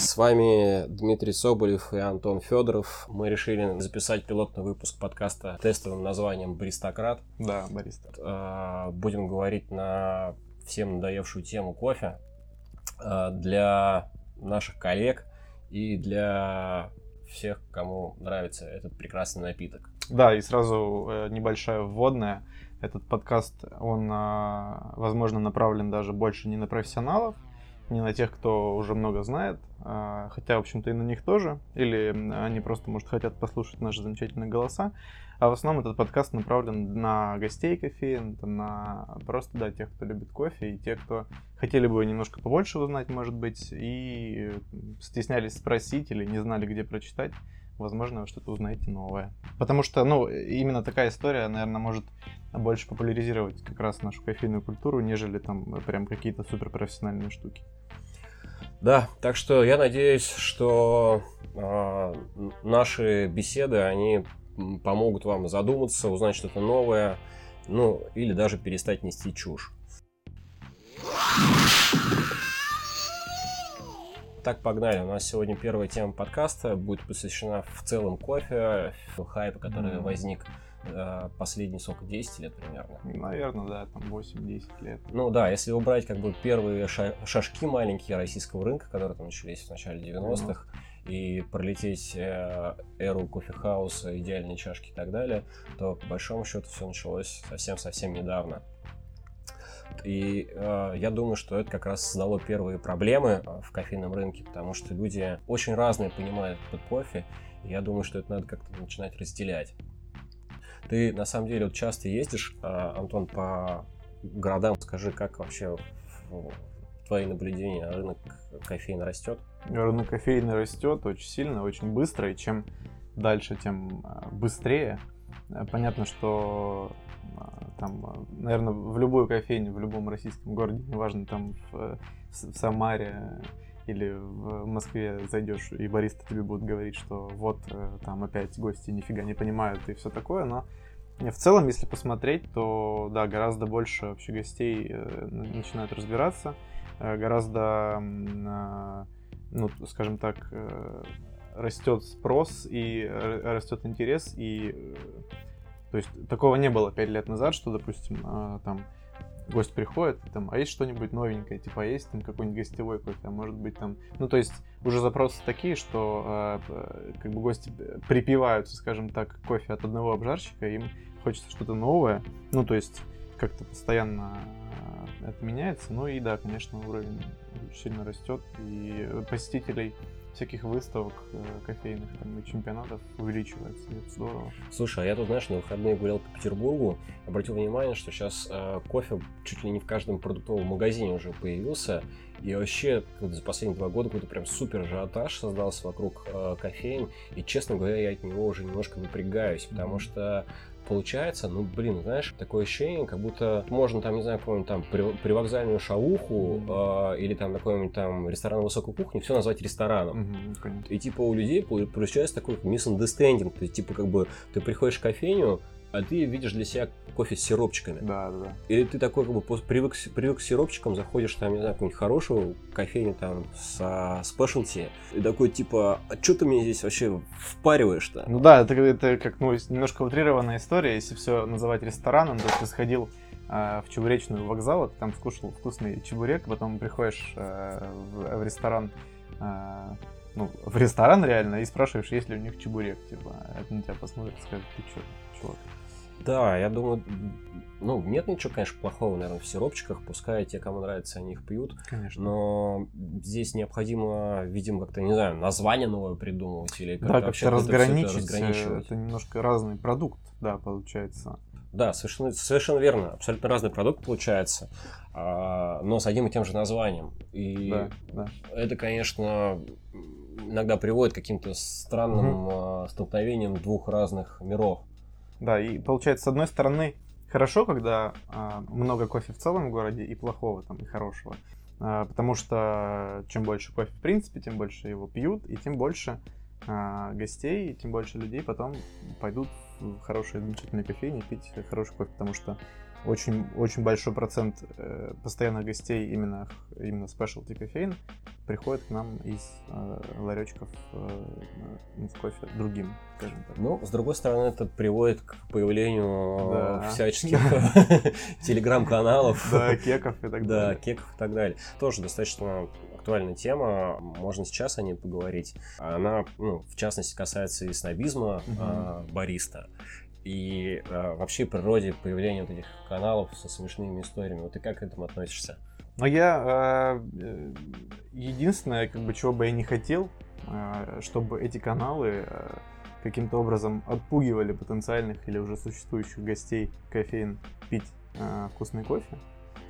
С вами Дмитрий Соболев и Антон Федоров. Мы решили записать пилотный выпуск подкаста тестовым названием «Бристократ». Да, бариста. А, будем говорить на всем надоевшую тему кофе а, для наших коллег и для всех, кому нравится этот прекрасный напиток. Да, и сразу э, небольшая вводная. Этот подкаст, он, а, возможно, направлен даже больше не на профессионалов, не на тех, кто уже много знает, а, хотя, в общем-то, и на них тоже, или они просто, может, хотят послушать наши замечательные голоса, а в основном этот подкаст направлен на гостей кофеин, на просто, да, тех, кто любит кофе, и тех, кто хотели бы немножко побольше узнать, может быть, и стеснялись спросить или не знали, где прочитать, возможно, вы что-то узнаете новое. Потому что, ну, именно такая история, наверное, может больше популяризировать как раз нашу кофейную культуру, нежели там прям какие-то суперпрофессиональные штуки. Да, так что я надеюсь, что э, наши беседы, они помогут вам задуматься, узнать что-то новое, ну, или даже перестать нести чушь. Так, погнали. У нас сегодня первая тема подкаста будет посвящена в целом кофе, хайпу, который mm-hmm. возник э, последние сколько, 10 лет примерно? Наверное, да, там 8-10 лет. Ну да, если убрать как бы первые шажки маленькие российского рынка, которые там начались в начале 90-х, mm-hmm. и пролететь э, эру кофехауса, идеальные чашки и так далее, то по большому счету все началось совсем-совсем недавно. И э, я думаю, что это как раз создало первые проблемы э, в кофейном рынке, потому что люди очень разные понимают под кофе. И я думаю, что это надо как-то начинать разделять. Ты на самом деле вот часто ездишь, э, Антон, по городам. Скажи, как вообще твои наблюдения, рынок кофеина растет? Рынок кофеина растет очень сильно, очень быстро, и чем дальше, тем э, быстрее. Э, понятно, что там, наверное, в любую кофейню, в любом российском городе, неважно, там в, в Самаре или в Москве зайдешь, и бариста тебе будут говорить, что вот э, там опять гости нифига не понимают и все такое, но в целом, если посмотреть, то да, гораздо больше вообще гостей э, начинают разбираться, э, гораздо, ну, скажем так, растет спрос и растет интерес, и то есть такого не было пять лет назад, что, допустим, а, там гость приходит, там, а есть что-нибудь новенькое, типа, а есть там какой-нибудь гостевой кофе, а может быть там, ну, то есть уже запросы такие, что э, как бы гости припиваются, скажем так, кофе от одного обжарщика, им хочется что-то новое, ну, то есть как-то постоянно это меняется, ну и да, конечно, уровень сильно растет, и посетителей всяких выставок э, кофейных там, и чемпионатов увеличивается, и это здорово. Слушай, а я тут, знаешь, на выходные гулял по Петербургу, обратил внимание, что сейчас э, кофе чуть ли не в каждом продуктовом магазине уже появился, и вообще за последние два года какой-то прям супер ажиотаж создался вокруг э, кофеин, и, честно говоря, я от него уже немножко напрягаюсь, потому mm-hmm. что получается, ну, блин, знаешь, такое ощущение, как будто можно там, не знаю, какую-нибудь там при, вокзальную шауху э, или там какой-нибудь там ресторан высокой кухни все назвать рестораном. Mm-hmm, и типа у людей получается такой misunderstanding, то есть типа как бы ты приходишь в кофейню, а ты видишь для себя кофе с сиропчиками. Да, да. И ты такой как бы привык, привык к сиропчикам, заходишь там, не знаю, какую-нибудь хорошую кофейню там с спешлти, и такой типа, а что ты мне здесь вообще впариваешь-то? Ну да, это, это как ну, немножко утрированная история, если все называть рестораном, то ты сходил э, в чебуречную вокзал, ты там скушал вкусный чебурек, потом приходишь э, в, в ресторан э, ну, в ресторан реально и спрашиваешь, есть ли у них чебурек, типа, это на тебя посмотрят и скажут, ты что, чувак? Да, я думаю, ну, нет ничего, конечно, плохого, наверное, в сиропчиках, пускай те, кому нравится, они их пьют. Конечно. Но здесь необходимо, видимо, как-то, не знаю, название новое придумывать или как-то Да, как-то разграничить, это, разграничивать. это немножко разный продукт, да, получается. Да, совершенно, совершенно верно. Абсолютно разный продукт получается, а, но с одним и тем же названием. И да, да. это, конечно, иногда приводит к каким-то странным угу. столкновениям двух разных миров. Да, и получается, с одной стороны, хорошо, когда а, много кофе в целом в городе и плохого там, и хорошего. А, потому что чем больше кофе в принципе, тем больше его пьют, и тем больше а, гостей, и тем больше людей потом пойдут в хорошие, замечательные кофейни пить хороший кофе, потому что очень, очень большой процент э, постоянных гостей именно, именно specialty кофеин приходит к нам из э, ларечков э, э, с кофе другим, скажем так. Ну, с другой стороны, это приводит к появлению да. всяческих телеграм-каналов. Да, кеков и так далее. Да, кеков и так далее. Тоже достаточно актуальная тема, можно сейчас о ней поговорить. Она, ну, в частности, касается и снобизма э, бариста и э, вообще природе появления вот этих каналов со смешными историями. Вот ты как к этому относишься? Ну, я э, единственное, как бы, чего бы я не хотел, э, чтобы эти каналы э, каким-то образом отпугивали потенциальных или уже существующих гостей кофеин пить э, вкусный кофе.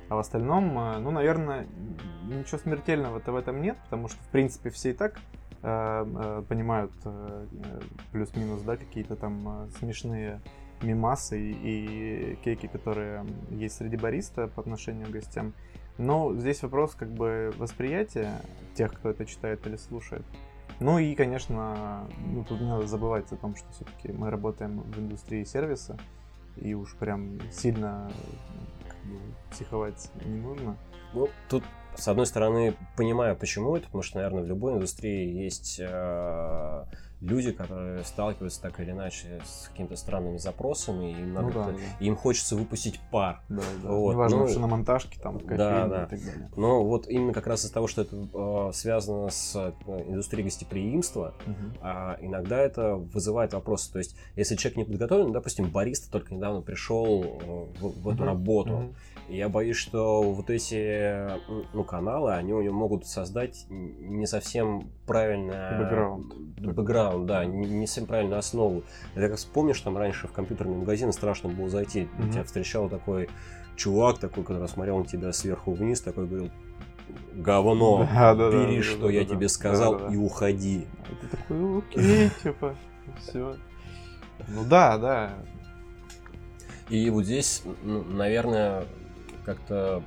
А в остальном, э, ну, наверное, ничего смертельного-то в этом нет, потому что, в принципе, все и так Э, э, понимают э, плюс-минус, да, какие-то там смешные мимасы и, кейки, которые есть среди бариста по отношению к гостям. Но здесь вопрос как бы восприятия тех, кто это читает или слушает. Ну и, конечно, ну, тут не надо забывать о том, что все-таки мы работаем в индустрии сервиса, и уж прям сильно как бы, психовать не нужно. Ну, тут с одной стороны, понимаю, почему это, потому что, наверное, в любой индустрии есть э, люди, которые сталкиваются так или иначе с какими-то странными запросами, и им, надо, ну, да, да. им хочется выпустить пар. Да, да. Вот. Неважно, ну, на монтажке, там, кофейне да, да. и так далее. Но вот именно как раз из-за того, что это э, связано с э, индустрией гостеприимства, угу. э, иногда это вызывает вопросы. То есть, если человек не подготовлен, допустим, бариста только недавно пришел э, в, в эту угу. работу, угу я боюсь, что вот эти ну, каналы, они у него могут создать не совсем правильно... Бэкграунд. Бэкграунд, да, не, не совсем правильную основу. Это как вспомнишь, там раньше в компьютерный магазин страшно было зайти. Mm-hmm. Тебя встречал такой чувак такой, который смотрел на тебя сверху вниз, такой говорил, говно, да, да, бери, да, что да, я да, тебе сказал, да, да. и уходи. А ты такой, окей, типа, все. Ну да, да. И вот здесь, наверное, как-то,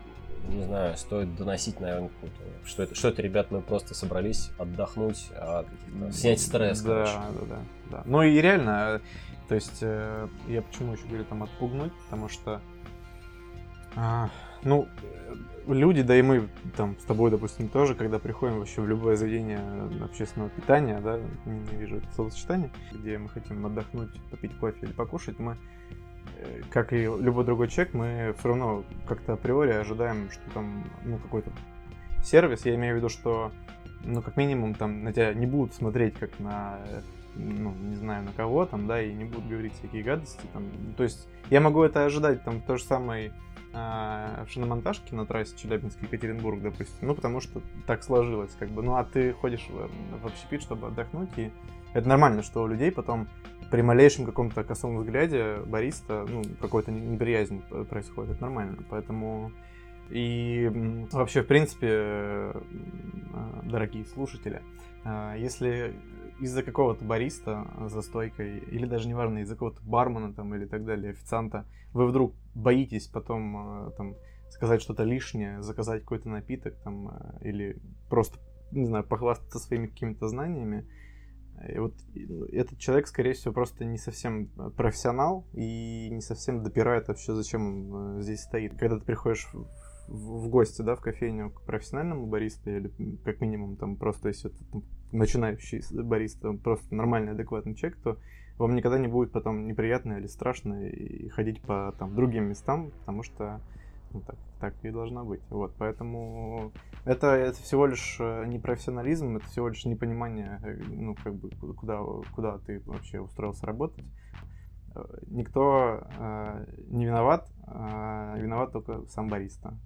не знаю, стоит доносить, наверное, что это, что это, ребят, мы просто собрались отдохнуть, а, снять стресс, да, короче. Да, да, да. Ну и реально, то есть, э, я почему еще говорю там отпугнуть, потому что, а, ну, люди, да и мы там с тобой, допустим, тоже, когда приходим вообще в любое заведение общественного питания, да, не, не вижу это словосочетание, где мы хотим отдохнуть, попить кофе или покушать, мы как и любой другой человек, мы все равно как-то априори ожидаем, что там, ну, какой-то сервис. Я имею в виду, что, ну, как минимум, там на тебя не будут смотреть как на, ну, не знаю, на кого там, да, и не будут говорить всякие гадости. Там. То есть я могу это ожидать, там, то же самое а, в шиномонтажке на трассе Челябинск-Екатеринбург, допустим, ну, потому что так сложилось, как бы, ну, а ты ходишь в, в общепит, чтобы отдохнуть, и это нормально, что у людей потом при малейшем каком-то косом взгляде бариста, ну, какой-то неприязнь происходит, это нормально. Поэтому и вообще, в принципе, э, дорогие слушатели, э, если из-за какого-то бариста за стойкой, или даже неважно, из-за какого-то бармена там или так далее, официанта, вы вдруг боитесь потом э, там сказать что-то лишнее, заказать какой-то напиток там, или просто, не знаю, похвастаться своими какими-то знаниями, и вот этот человек, скорее всего, просто не совсем э, профессионал и не совсем допирает вообще, зачем э, здесь стоит. Когда ты приходишь в, в, в гости, да, в кофейню к профессиональному бариста или как минимум там просто если это там, начинающий бариста, просто нормальный, адекватный человек, то вам никогда не будет потом неприятно или страшно ходить по там другим местам, потому что ну, так, так и должна быть. Вот, поэтому это, это всего лишь э, не профессионализм, это всего лишь непонимание, э, ну, как бы, куда, куда ты вообще устроился работать. Э, никто э, не виноват, э, виноват только сам бариста.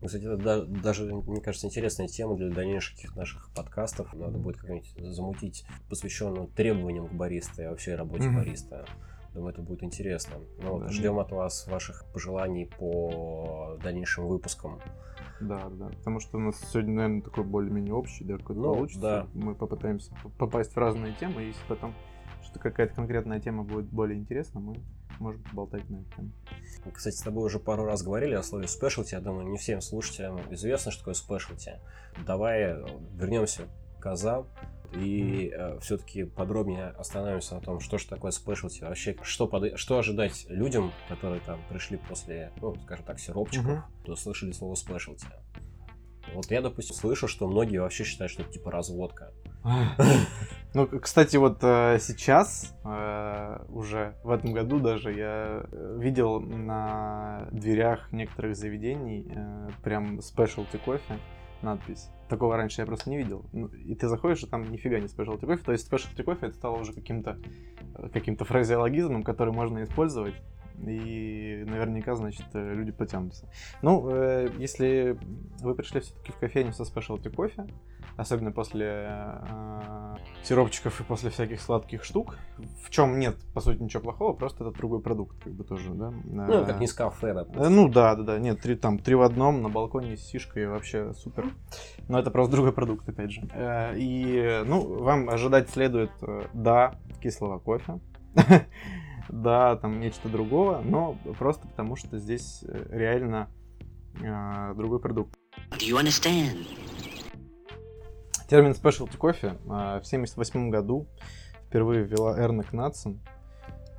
Ну, кстати, это даже, мне кажется, интересная тема для дальнейших наших подкастов. Надо будет как-нибудь замутить, посвященную требованиям к бариста и вообще работе mm-hmm. бариста. Думаю, это будет интересно. Ну, да, ждем от вас ваших пожеланий по дальнейшим выпускам. Да, да. Потому что у нас сегодня, наверное, такой более-менее общий, да, какой-то ну, получится. Да. Мы попытаемся попасть в разные темы, и если потом что какая-то конкретная тема будет более интересна, мы можем поболтать на эту тему. Кстати, с тобой уже пару раз говорили о слове specialty. Я думаю, не всем слушателям известно, что такое specialty. Давай вернемся к азам И э, все-таки подробнее остановимся на том, что же такое спешлти, вообще, что, под... что ожидать людям, которые там пришли после, ну, скажем так, сиропчиков, Мгм. то слышали слово спешлти. Вот я, допустим, слышу, что многие вообще считают, что это типа разводка. Ну, кстати, вот э, сейчас, э, уже в этом году даже, я э, видел на дверях некоторых заведений прям specialty кофе надпись. Такого раньше я просто не видел. Ну, И ты заходишь, и там нифига не specialty кофе. То есть specialty кофе это стало уже каким-то э, каким-то фразеологизмом, который можно использовать. И наверняка, значит, э, люди потянутся. Ну, э, если вы пришли все-таки в кофейню со specialty кофе, особенно после э, сиропчиков и после всяких сладких штук, в чем нет, по сути, ничего плохого, просто это другой продукт, как бы тоже, да. Ну, как Э, не с кафе, допустим. Ну да, да, да. Нет, три, там три в одном на балконе с сишкой вообще супер. Но это просто другой продукт, опять же. Э, И, ну, вам ожидать следует, э, да, кислого кофе. Да, там нечто другого, но просто потому что здесь э, реально э, другой продукт. Термин specialty кофе э, в 78 году впервые ввела Эрна Кнадсен.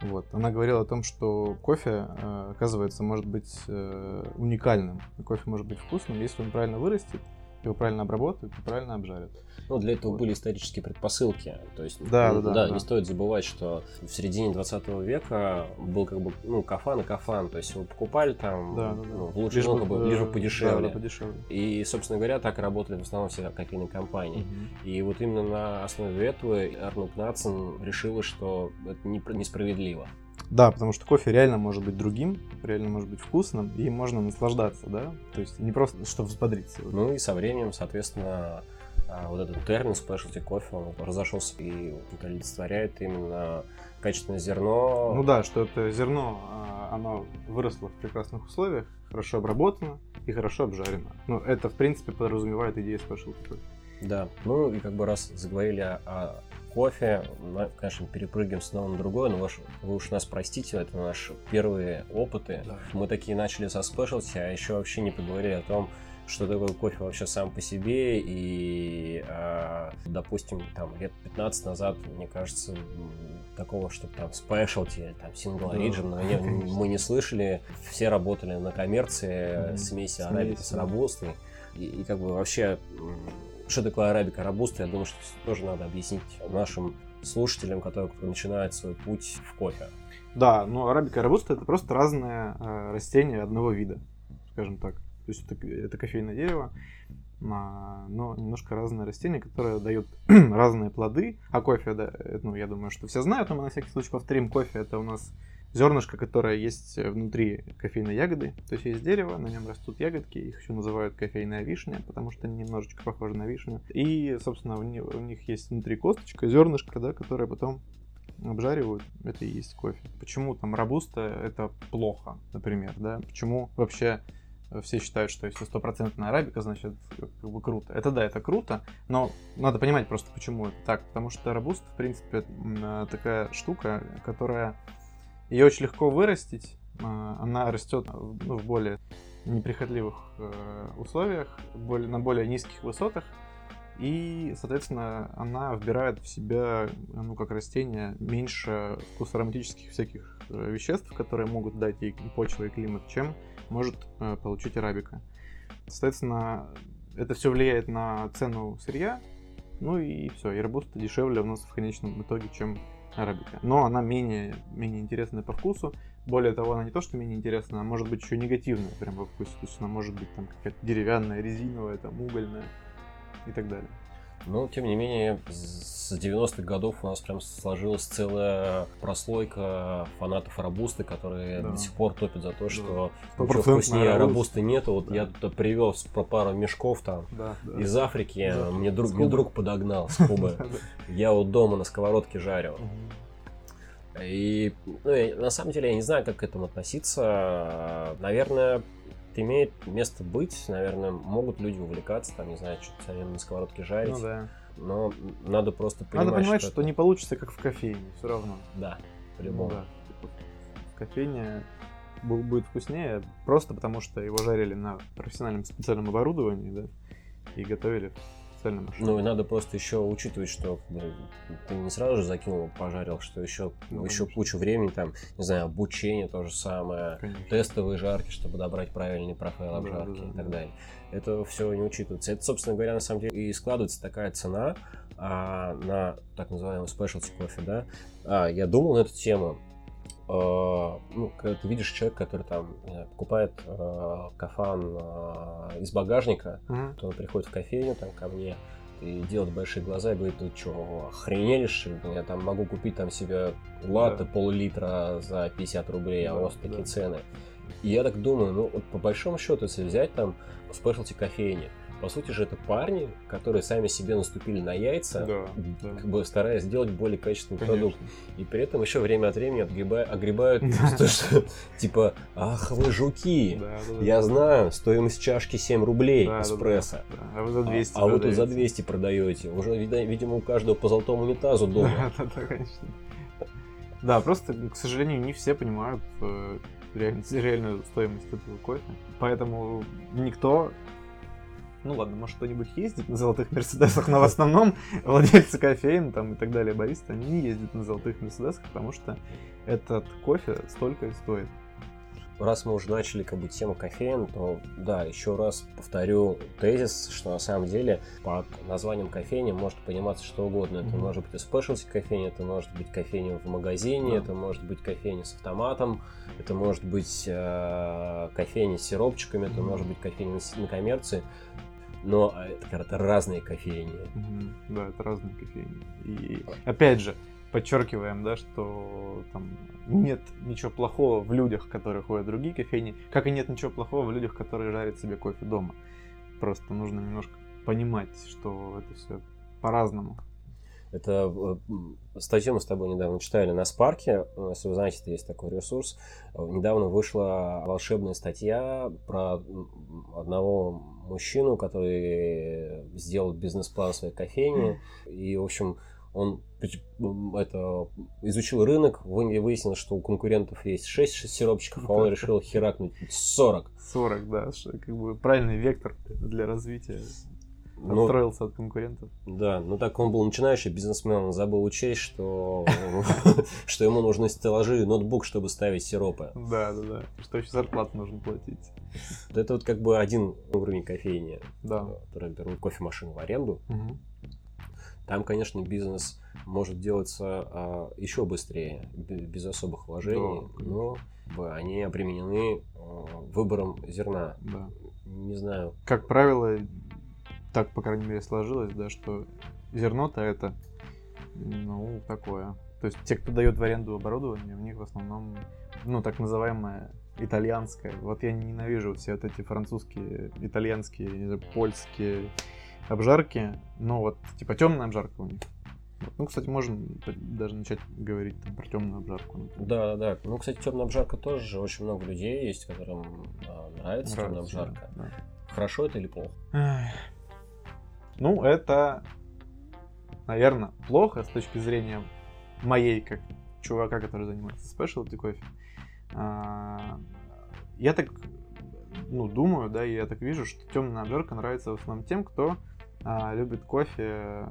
Вот. Она говорила о том, что кофе, э, оказывается, может быть э, уникальным. Кофе может быть вкусным, если он правильно вырастет, его правильно обработают и правильно обжарят. Ну, для этого были исторические предпосылки. То есть, Да, ну, да, да, не да. стоит забывать, что в середине 20 века был как бы, ну, кафан и кафан. То есть его покупали там, Да, да, да. ну, в лучшем, Лишь ну, как бы, лишь бы подешевле. Да, да, подешевле. И, собственно говоря, так работали в основном все кофейные компании. И вот именно на основе этого Арнольд Натсон решила, что это не- несправедливо. Да, потому что кофе реально может быть другим, реально может быть вкусным, и можно наслаждаться, да? То есть не просто, чтобы взбодриться. Ну и со временем, соответственно, а, вот этот термин specialty кофе, он разошелся и олицетворяет именно качественное зерно. Ну да, что это зерно, а, оно выросло в прекрасных условиях, хорошо обработано и хорошо обжарено. Ну, это, в принципе, подразумевает идею specialty кофе. Да, ну и как бы раз заговорили о, о кофе, на- конечно, перепрыгиваем снова на другое, но ваш- вы уж нас простите, это наши первые опыты. Да. Мы такие начали со спешлти, а еще вообще не поговорили о том, что такое кофе вообще сам по себе, и, а, допустим, там лет 15 назад, мне кажется, такого, чтобы там спешлти или там сингл Да, origin, мы мы не слышали, все работали на коммерции, Мгм. смеси арабики с да. рабустой, и, и как бы вообще, что такое арабика рабуста, я думаю, что тоже надо объяснить нашим слушателям, которые начинают свой путь в кофе. Да, но арабика и робуста это просто разные э, растения одного вида, скажем так. То есть это, это кофейное дерево, а, но немножко разные растения, которые дают разные плоды. А кофе, да, это, ну, я думаю, что все знают, но мы на всякий случай повторим. Кофе это у нас зернышко, которое есть внутри кофейной ягоды. То есть есть дерево, на нем растут ягодки, их еще называют кофейная вишня, потому что они немножечко похожи на вишню. И, собственно, у них, у них есть внутри косточка, зернышко, да, которое потом обжаривают, это и есть кофе. Почему там робуста это плохо, например, да? Почему вообще э, все считают, что если стопроцентная арабика, значит, как бы круто. Это да, это круто, но надо понимать просто, почему это так. Потому что робуста, в принципе, э, такая штука, которая... Ее очень легко вырастить, э, она растет ну, в более неприхотливых э, условиях, более, на более низких высотах, и, соответственно, она вбирает в себя, ну, как растение, меньше вкусоароматических всяких э, веществ, которые могут дать ей почва и климат, чем может э, получить арабика. Соответственно, это все влияет на цену сырья, ну и все, и робуста дешевле у нас в конечном итоге, чем арабика. Но она менее, менее интересная по вкусу. Более того, она не то, что менее интересная, она может быть еще негативная прям во вкусе. То есть она может быть там какая-то деревянная, резиновая, там угольная и так далее. Но, тем не менее, с 90-х годов у нас прям сложилась целая прослойка фанатов Рабусты, которые Да. до сих пор топят за то, что ничего вкуснее Робуста. Рабусты нету. Вот Да. я тут привез по пару мешков там Да, да. из Африки, Африки. мне друг, мне друг подогнал с Кубы. Я вот дома на сковородке жарю. И ну, я- на самом деле я не знаю, как к этому относиться. Наверное, имеет место быть. Наверное, могут люди увлекаться, там, не знаю, что-то на сковородке жарить. Ну да. Но надо просто понимать, Надо понимать, что, это- не получится, как в кофейне, все равно. Да, Ну по-любому. да. Типа, В кофейне бу- будет вкуснее, просто потому что его жарили на профессиональном специальном оборудовании, да, и готовили в стальной машине. Ну и надо просто еще учитывать, что ну, ты не сразу же закинул, пожарил, что еще, Ну, еще конечно. кучу времени, там, не знаю, обучение то же самое, Конечно. тестовые жарки, чтобы добрать правильный профайл Да, обжарки да, и да. так далее. Это все не учитывается. Это, собственно говоря, на самом деле и складывается такая цена а, на так называемый specialty кофе, да. А, я думал на эту тему. А, ну, когда ты видишь человека, который там знаю, покупает а, кафан а, из багажника, Мгм. то он приходит в кофейню там ко мне и делает большие глаза и говорит, ты что, охренели, что ли? Я там могу купить там себе латте Да. пол-литра за 50 рублей, а Да, у вас такие да. цены. И я так думаю, ну, вот по большому счету, если взять там спешлти кофейни, по сути же это парни, которые сами себе наступили на яйца, Да, да. как бы стараясь сделать более качественный продукт. Конечно. И при этом еще время от времени отгреба- огребают то, что типа, ах вы жуки, я знаю, стоимость чашки 7 рублей эспрессо. А вы за 200 А, а вы тут за продаете. 200 продаете. Уже, видимо, у каждого по золотому унитазу дома. Да, да, да, конечно. Да, просто, к сожалению, не все понимают э, реаль- реальную стоимость этого кофе. Поэтому никто ну ладно, может кто-нибудь ездит на золотых Мерседесах, но в основном владельцы кофеин там и так далее, баристы, они не ездят на золотых Мерседесах, потому что этот кофе столько и стоит. Раз мы уже начали как бы тему кофеин, то да, еще раз повторю тезис, что на самом деле под названием кофейни может пониматься что угодно. Это Мгм. может быть спешлти кофейня, это может быть кофейня в магазине, Да. это может быть кофейня с автоматом, это может быть э, кофейня с сиропчиками, это Мгм. может быть кофейня на коммерции. Но э, это, короче, разные кофейни. Да, это разные кофейни. И опять же, подчеркиваем, да, что там нет ничего плохого в людях, которые ходят в другие кофейни, как и нет ничего плохого в людях, которые жарят себе кофе дома. Просто нужно немножко понимать, что это все по-разному. Это э, статью мы с тобой недавно читали на Спарке. Если вы знаете, есть такой ресурс. Недавно вышла волшебная статья про одного мужчину, который сделал бизнес-план своей кофейни. И, в общем, он это, изучил рынок, вы- выяснилось, что у конкурентов есть 6 сиропчиков, а он решил херакнуть 40. 40, да, как бы правильный вектор для развития. Ну, Отстроился от конкурентов. Да, ну так он был начинающий бизнесмен, он забыл учесть, что, что ему нужны стеллажи и ноутбук, чтобы ставить сиропы. Да, да, да. Что еще зарплату нужно платить. Это вот как бы один уровень кофейни, Да. который берут кофемашину в аренду. Там, конечно, бизнес может делаться а, еще быстрее, бе- без особых вложений, Да, но они обременены а, выбором зерна. Да. Не знаю, как правило, так, по крайней мере, сложилось, да, что зерно-то это, ну, такое. То есть те, кто дает в аренду оборудование, у них в основном, ну, так называемое итальянское. Вот я ненавижу все вот эти французские, итальянские, не знаю, польские обжарки, но вот, типа, темная обжарка у них. Ну, кстати, можно даже начать говорить там, про темную обжарку. например. Да, да, да. Ну, кстати, темная обжарка тоже же очень много людей есть, которым а, нравится темная Нравится, обжарка. да. Хорошо это или плохо? Эх. Ну, это, наверное, плохо с точки зрения моей, как чувака, который занимается спешлти кофе. А, Я так, ну, думаю, да, я так вижу, что темная обжарка нравится в основном тем, кто а, любит кофе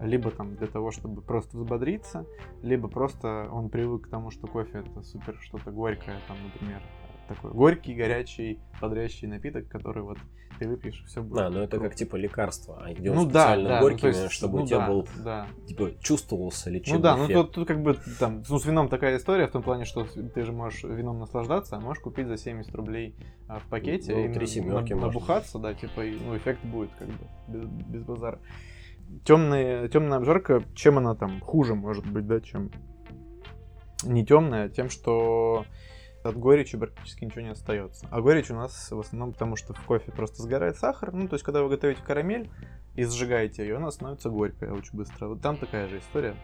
либо там для того, чтобы просто взбодриться, либо просто он привык к тому, что кофе это супер что-то горькое, там, например, такой горький, горячий, бодрящий напиток, который вот ты выпьешь, и все будет. Да, но это круто. как типа лекарство. Они делают Ну да, специально да, ну, горькими, то есть, чтобы ну у тебя да, был, да. типа, чувствовался лечебный Ну да, ну эффект. тут, тут как бы там, ну с вином такая история, в том плане, что ты же можешь вином наслаждаться, а можешь купить за 70 рублей а, в пакете Ну, и три на- набухаться, да, типа, и, ну эффект будет как бы без, без базара. Темная, темная обжарка, чем она там хуже может быть, да, чем не темная, тем, что от горечи практически ничего не остается. А горечь у нас в основном потому, что в кофе просто сгорает сахар. Ну, то есть, когда вы готовите карамель и сжигаете ее, она становится горькая очень быстро. Вот там такая же история.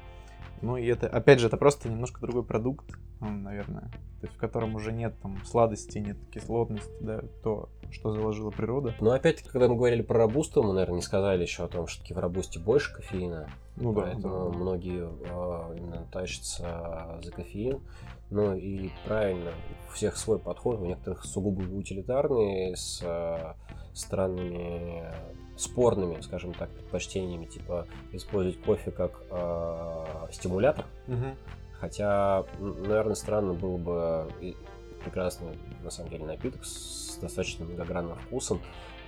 Ну и это, опять же, это просто немножко другой продукт, ну, наверное. То есть, в котором уже нет там сладости, нет кислотности, да, то, что заложила природа. Но опять, когда мы говорили про рабусту, мы, наверное, не сказали еще о том, что в рабусте больше кофеина. Ну да, поэтому да. многие а, именно тащатся за кофеин. Ну и правильно, у всех свой подход, у некоторых сугубо утилитарный, с а, странными спорными, скажем так, предпочтениями, типа использовать кофе как э, стимулятор. Угу. Хотя, наверное, странно было бы прекрасный, на самом деле, напиток с достаточно многогранным вкусом,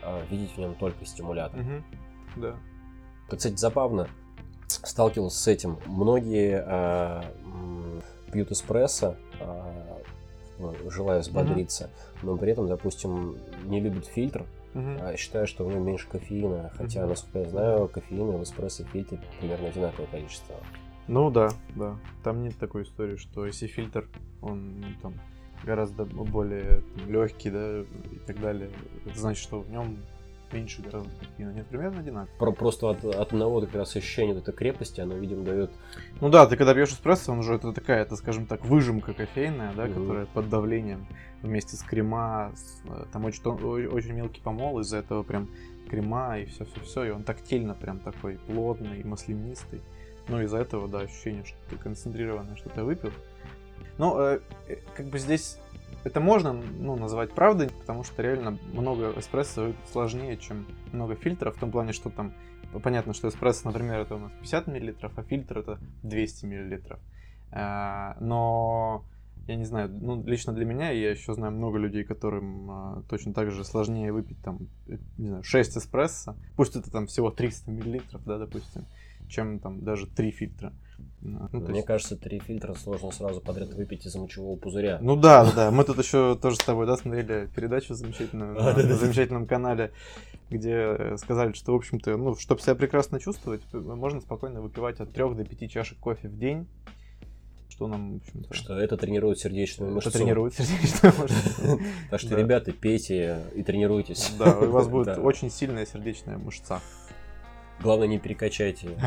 э, видеть в нем только стимулятор. Угу. Да. Это, кстати, забавно. Сталкивался с этим. Многие э, пьют эспрессо, э, желая взбодриться, угу. но при этом, допустим, не любят фильтр, Угу. Считаю, что в нем меньше кофеина, хотя, угу. насколько я знаю, кофеина в эспрессо фильтре примерно одинаковое количество. Ну да, да. Там нет такой истории, что если фильтр, он ну, там гораздо более легкий, да, и так далее, это значит, что в нем меньше гораздо кофеина. Нет, примерно одинаково. Про, просто от, от одного как раз ощущения вот этой крепости, оно, видимо, дает... Ну да, ты когда пьешь эспрессо, он уже это такая, это, скажем так, выжимка кофейная, да, угу. которая под давлением вместе с крема, с, э, там очень, очень мелкий помол, из-за этого прям крема и все-все-все, и он тактильно прям такой плотный, маслянистый. Ну, из-за этого, да, ощущение, что ты концентрированное что-то выпил. Ну, э, э, как бы здесь это можно ну, назвать правдой, потому что реально много эспрессо сложнее, чем много фильтров, в том плане, что там понятно, что эспрессо, например, это у нас 50 мл, а фильтр это 200 мл. А, но я не знаю, ну, лично для меня, я еще знаю много людей, которым а, точно так же сложнее выпить там, э, не знаю, 6 эспрессо, пусть это там всего 300 миллилитров, да, допустим, чем там даже 3 фильтра. Ну, Мне есть... кажется, три фильтра сложно сразу подряд выпить из мочевого пузыря. Ну да, да. Мы тут еще тоже с тобой, да, смотрели передачу замечательную а, на замечательном канале, где э, сказали, что, в общем-то, ну, чтобы себя прекрасно чувствовать, можно спокойно выпивать от 3 до 5 чашек кофе в день. Что нам, в общем-то... Что это тренирует сердечную мышцу. Это тренирует сердечную мышцу. Так что, ребята, пейте и тренируйтесь. Да, у вас будет очень сильная сердечная мышца. Главное, не перекачайте.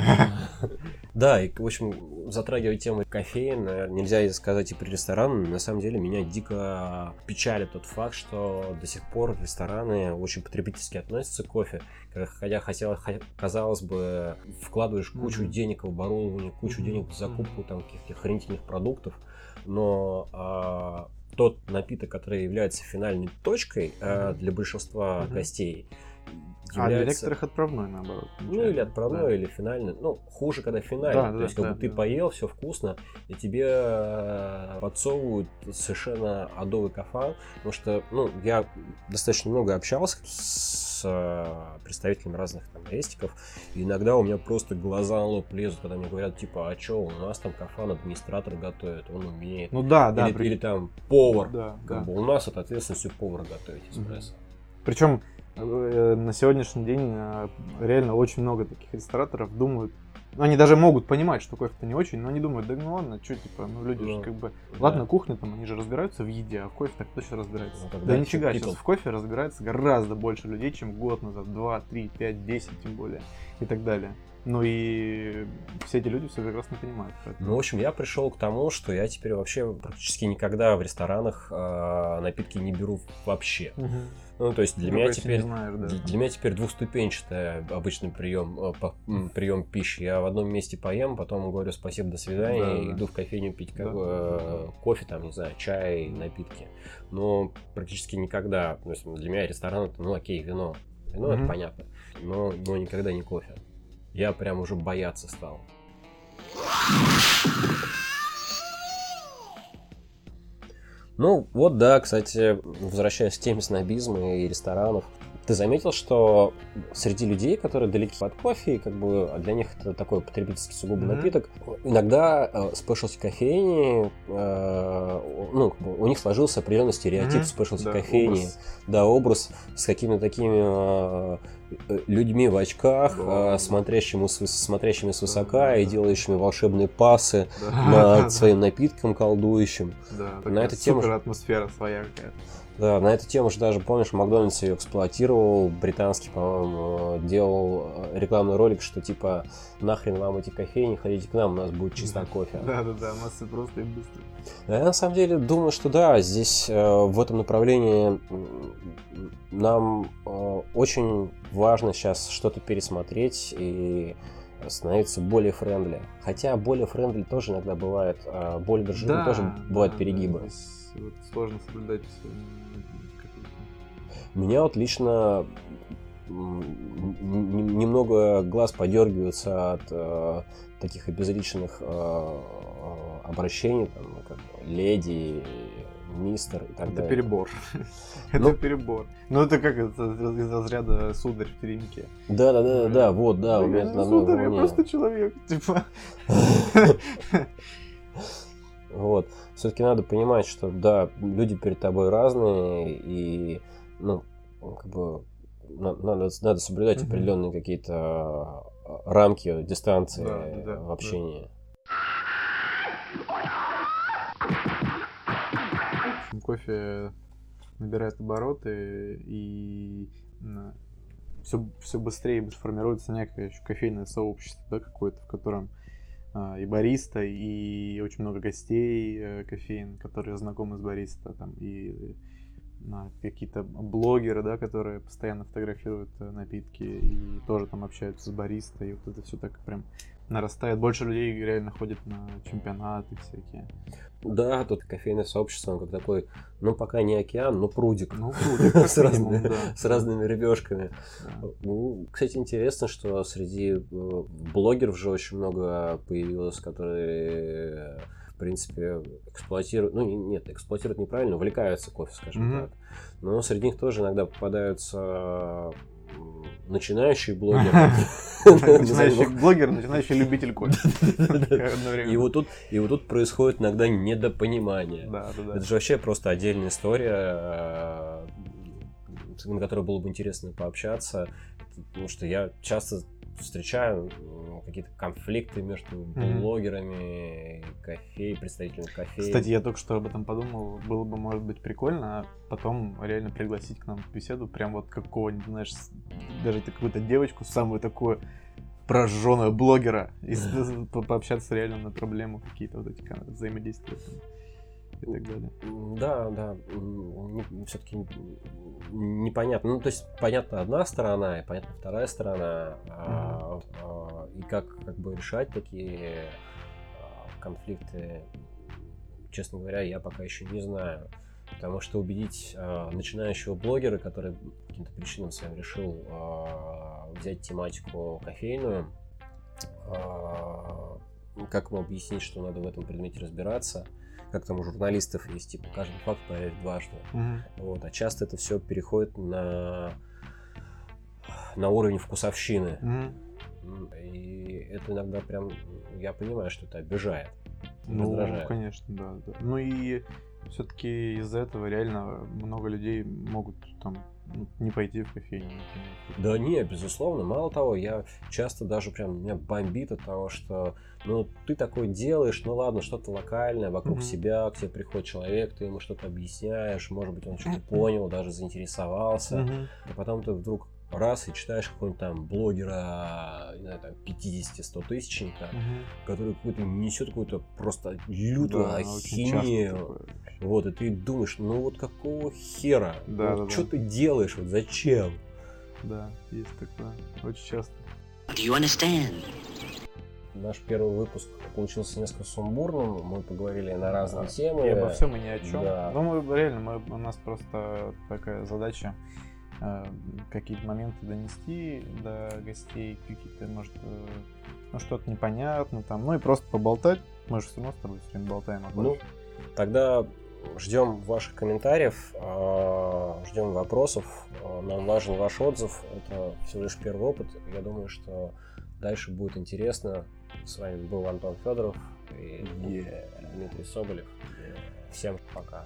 Да, и, в общем, затрагивая тему кофеин, нельзя сказать и при ресторане. На самом деле, меня дико печалит тот факт, что до сих пор рестораны очень потребительски относятся к кофе. Хотя, хотел, казалось бы, вкладываешь кучу денег в оборудование, кучу денег в закупку там каких-то хранительных продуктов, но а, тот напиток, который является финальной точкой а, для большинства гостей, является... А для некоторых отправной, наоборот. Ну, или отправной, да. или финальный. Ну, хуже, когда финальный. Да, То да, есть, как да, бы ты да. поел, все вкусно, и тебе э, подсовывают совершенно адовый кафан. Потому что, ну, я достаточно много общался с э, представителями разных там рестиков, и иногда у меня просто глаза на лоб лезут, когда мне говорят, типа, а что, у нас там кафан администратор готовит, он умеет. Ну да, да. Или, при... или там повар. Да, как да. бы у нас это ответственность у повара готовить эспрессо. Причем Э, на сегодняшний день э, реально очень много таких рестораторов думают, ну, они даже могут понимать, что кофе-то не очень, но они думают, да ну ладно, что типа, ну люди ну, же как бы, да. ладно, кухня там, они же разбираются в еде, а в кофе так точно разбираются. Ну, да нифига, сейчас в кофе разбирается гораздо больше людей, чем год назад, 2, 3, 5, 10 тем более и так далее. Ну и все эти люди все прекрасно понимают. Поэтому. Ну, в общем, я пришел к тому, что я теперь вообще практически никогда в ресторанах э, напитки не беру вообще. Угу. Ну, то есть для ну, меня теперь знаешь, да. для меня теперь двухступенчатый обычный прием, э, прием пищи. Я в одном месте поем, потом говорю спасибо, до свидания, да, и да. иду в кофейню пить как, да. э, кофе, там, не знаю, чай, напитки. Но практически никогда. То есть для меня ресторан это, ну окей, вино. Вино угу. это понятно. Но, но никогда не кофе я прям уже бояться стал. Ну, вот да, кстати, возвращаясь к теме снобизма и ресторанов, ты заметил, что среди людей, которые далеки от кофе, как бы для них это такой потребительский сугубо mm-hmm. напиток, иногда э, спешлти кофейни, э, ну, у них сложился определенный стереотип mm-hmm. спешлти да, кофейни, образ. да, образ с какими-то такими э, людьми в очках, да. смотрящими, с, смотрящими свысока да, и делающими волшебные пасы да. над своим напитком колдующим. Да, на эту тему атмосфера своя какая-то. Да, на эту тему же даже, помнишь, Макдональдс ее эксплуатировал, британский, по-моему, делал рекламный ролик, что типа нахрен вам эти кофейни, ходите к нам, у нас будет чисто кофе. Да-да-да, массы просто и быстро. Я на самом деле думаю, что да, здесь э, в этом направлении нам э, очень важно сейчас что-то пересмотреть и становиться более friendly. Хотя более friendly тоже иногда бывает, а более дружелюбно да, тоже бывают да, перегибы. Да, вот сложно соблюдать Меня вот лично немного глаз подергиваются от э, таких обезличенных э, э, обращений, там, ну, как леди, мистер и так это далее. Перебор. Ну, это перебор. Ну это как это из разряда сударь в перемке. Да, да, да, да, вот, да, у меня намного сударь, я просто человек. Типа. Вот. Все-таки надо понимать, что да, люди перед тобой разные, и ну, как бы на- надо, надо соблюдать Мгм. определенные какие-то э, рамки, дистанции Да, да, в да. общении. Общем, кофе набирает обороты и все, все быстрее формируется некое еще кофейное сообщество, да, какое-то, в котором а, и бариста, и очень много гостей э, кофеин, которые знакомы с бариста, там, и какие-то блогеры, да, которые постоянно фотографируют э, напитки и тоже там общаются с бариста, и вот это все так прям нарастает. Больше людей реально ходит на чемпионаты всякие. Да, тут кофейное сообщество, он как такой, ну пока не океан, но прудик. Ну, как с, разными, да. с разными рыбешками. Да. Ну, кстати, интересно, что среди э, блогеров же очень много появилось, которые, принципе, эксплуатируют, ну, не- нет, эксплуатируют неправильно, увлекаются кофе, скажем Мгм. так. Но среди них тоже иногда попадаются начинающие блогеры. Начинающий блогер, начинающий любитель кофе. И вот тут, и вот тут происходит иногда недопонимание. Это же вообще просто отдельная история, э, на которой было бы интересно пообщаться, потому что я часто встречаю м, какие-то конфликты между блогерами, кофей, представителями кофей. Кстати, я только что об этом подумал. Было бы, может быть, прикольно потом реально пригласить к нам в беседу прям вот какого-нибудь, знаешь, даже какую-то девочку, самую такую прожженную блогера, и пообщаться реально на проблему какие-то вот эти взаимодействия и так далее. Да, да, все-таки непонятно. Ну, то есть, понятно одна сторона, и понятно вторая сторона. а, а, И как, как бы решать такие а, конфликты, честно говоря, я пока еще не знаю. Потому что убедить а, начинающего блогера, который по каким-то причинам своим решил а, взять тематику кофейную, а, как ему объяснить, что надо в этом предмете разбираться, как там у журналистов есть, типа, каждый факт проверить дважды. Мгм. Вот, а часто это все переходит на, на уровень вкусовщины. М, И это иногда прям, я понимаю, что это обижает. Ну, раздражает. конечно, да, да. Ну и все-таки из-за этого реально много людей могут там не пойти в кофейню, например. Да не, безусловно. Мало того, я часто даже прям меня бомбит от того, что ну ты такое делаешь, ну ладно, что-то локальное, вокруг Мгм. себя, к тебе приходит человек, ты ему что-то объясняешь, может быть, он что-то понял, даже заинтересовался. Мгм. А потом ты вдруг раз и читаешь какого-нибудь там блогера, не знаю, там 50-100 тысячника, Мгм. который какой-то несет какую-то просто лютую Да, ахинею. Вот, и ты думаешь, ну вот какого хера? Да, вот да, да. что ты делаешь? Вот зачем? Да, есть такое. Очень часто. Do you understand? Наш первый выпуск получился несколько сумбурным. Мы поговорили на разные Да. темы. И обо всем и ни о чем. Да. Ну, мы реально, мы, у нас просто такая задача какие-то моменты донести до гостей, какие-то, может, э, ну, что-то непонятно там, ну и просто поболтать. Мы же все равно с тобой все время болтаем об Ну, тогда ждем ваших комментариев, а, ждем вопросов. А, Нам важен ваш отзыв. Это всего лишь первый опыт. Я думаю, что дальше будет интересно. С вами был Антон Федоров и Yeah. Дмитрий Соболев. Всем пока.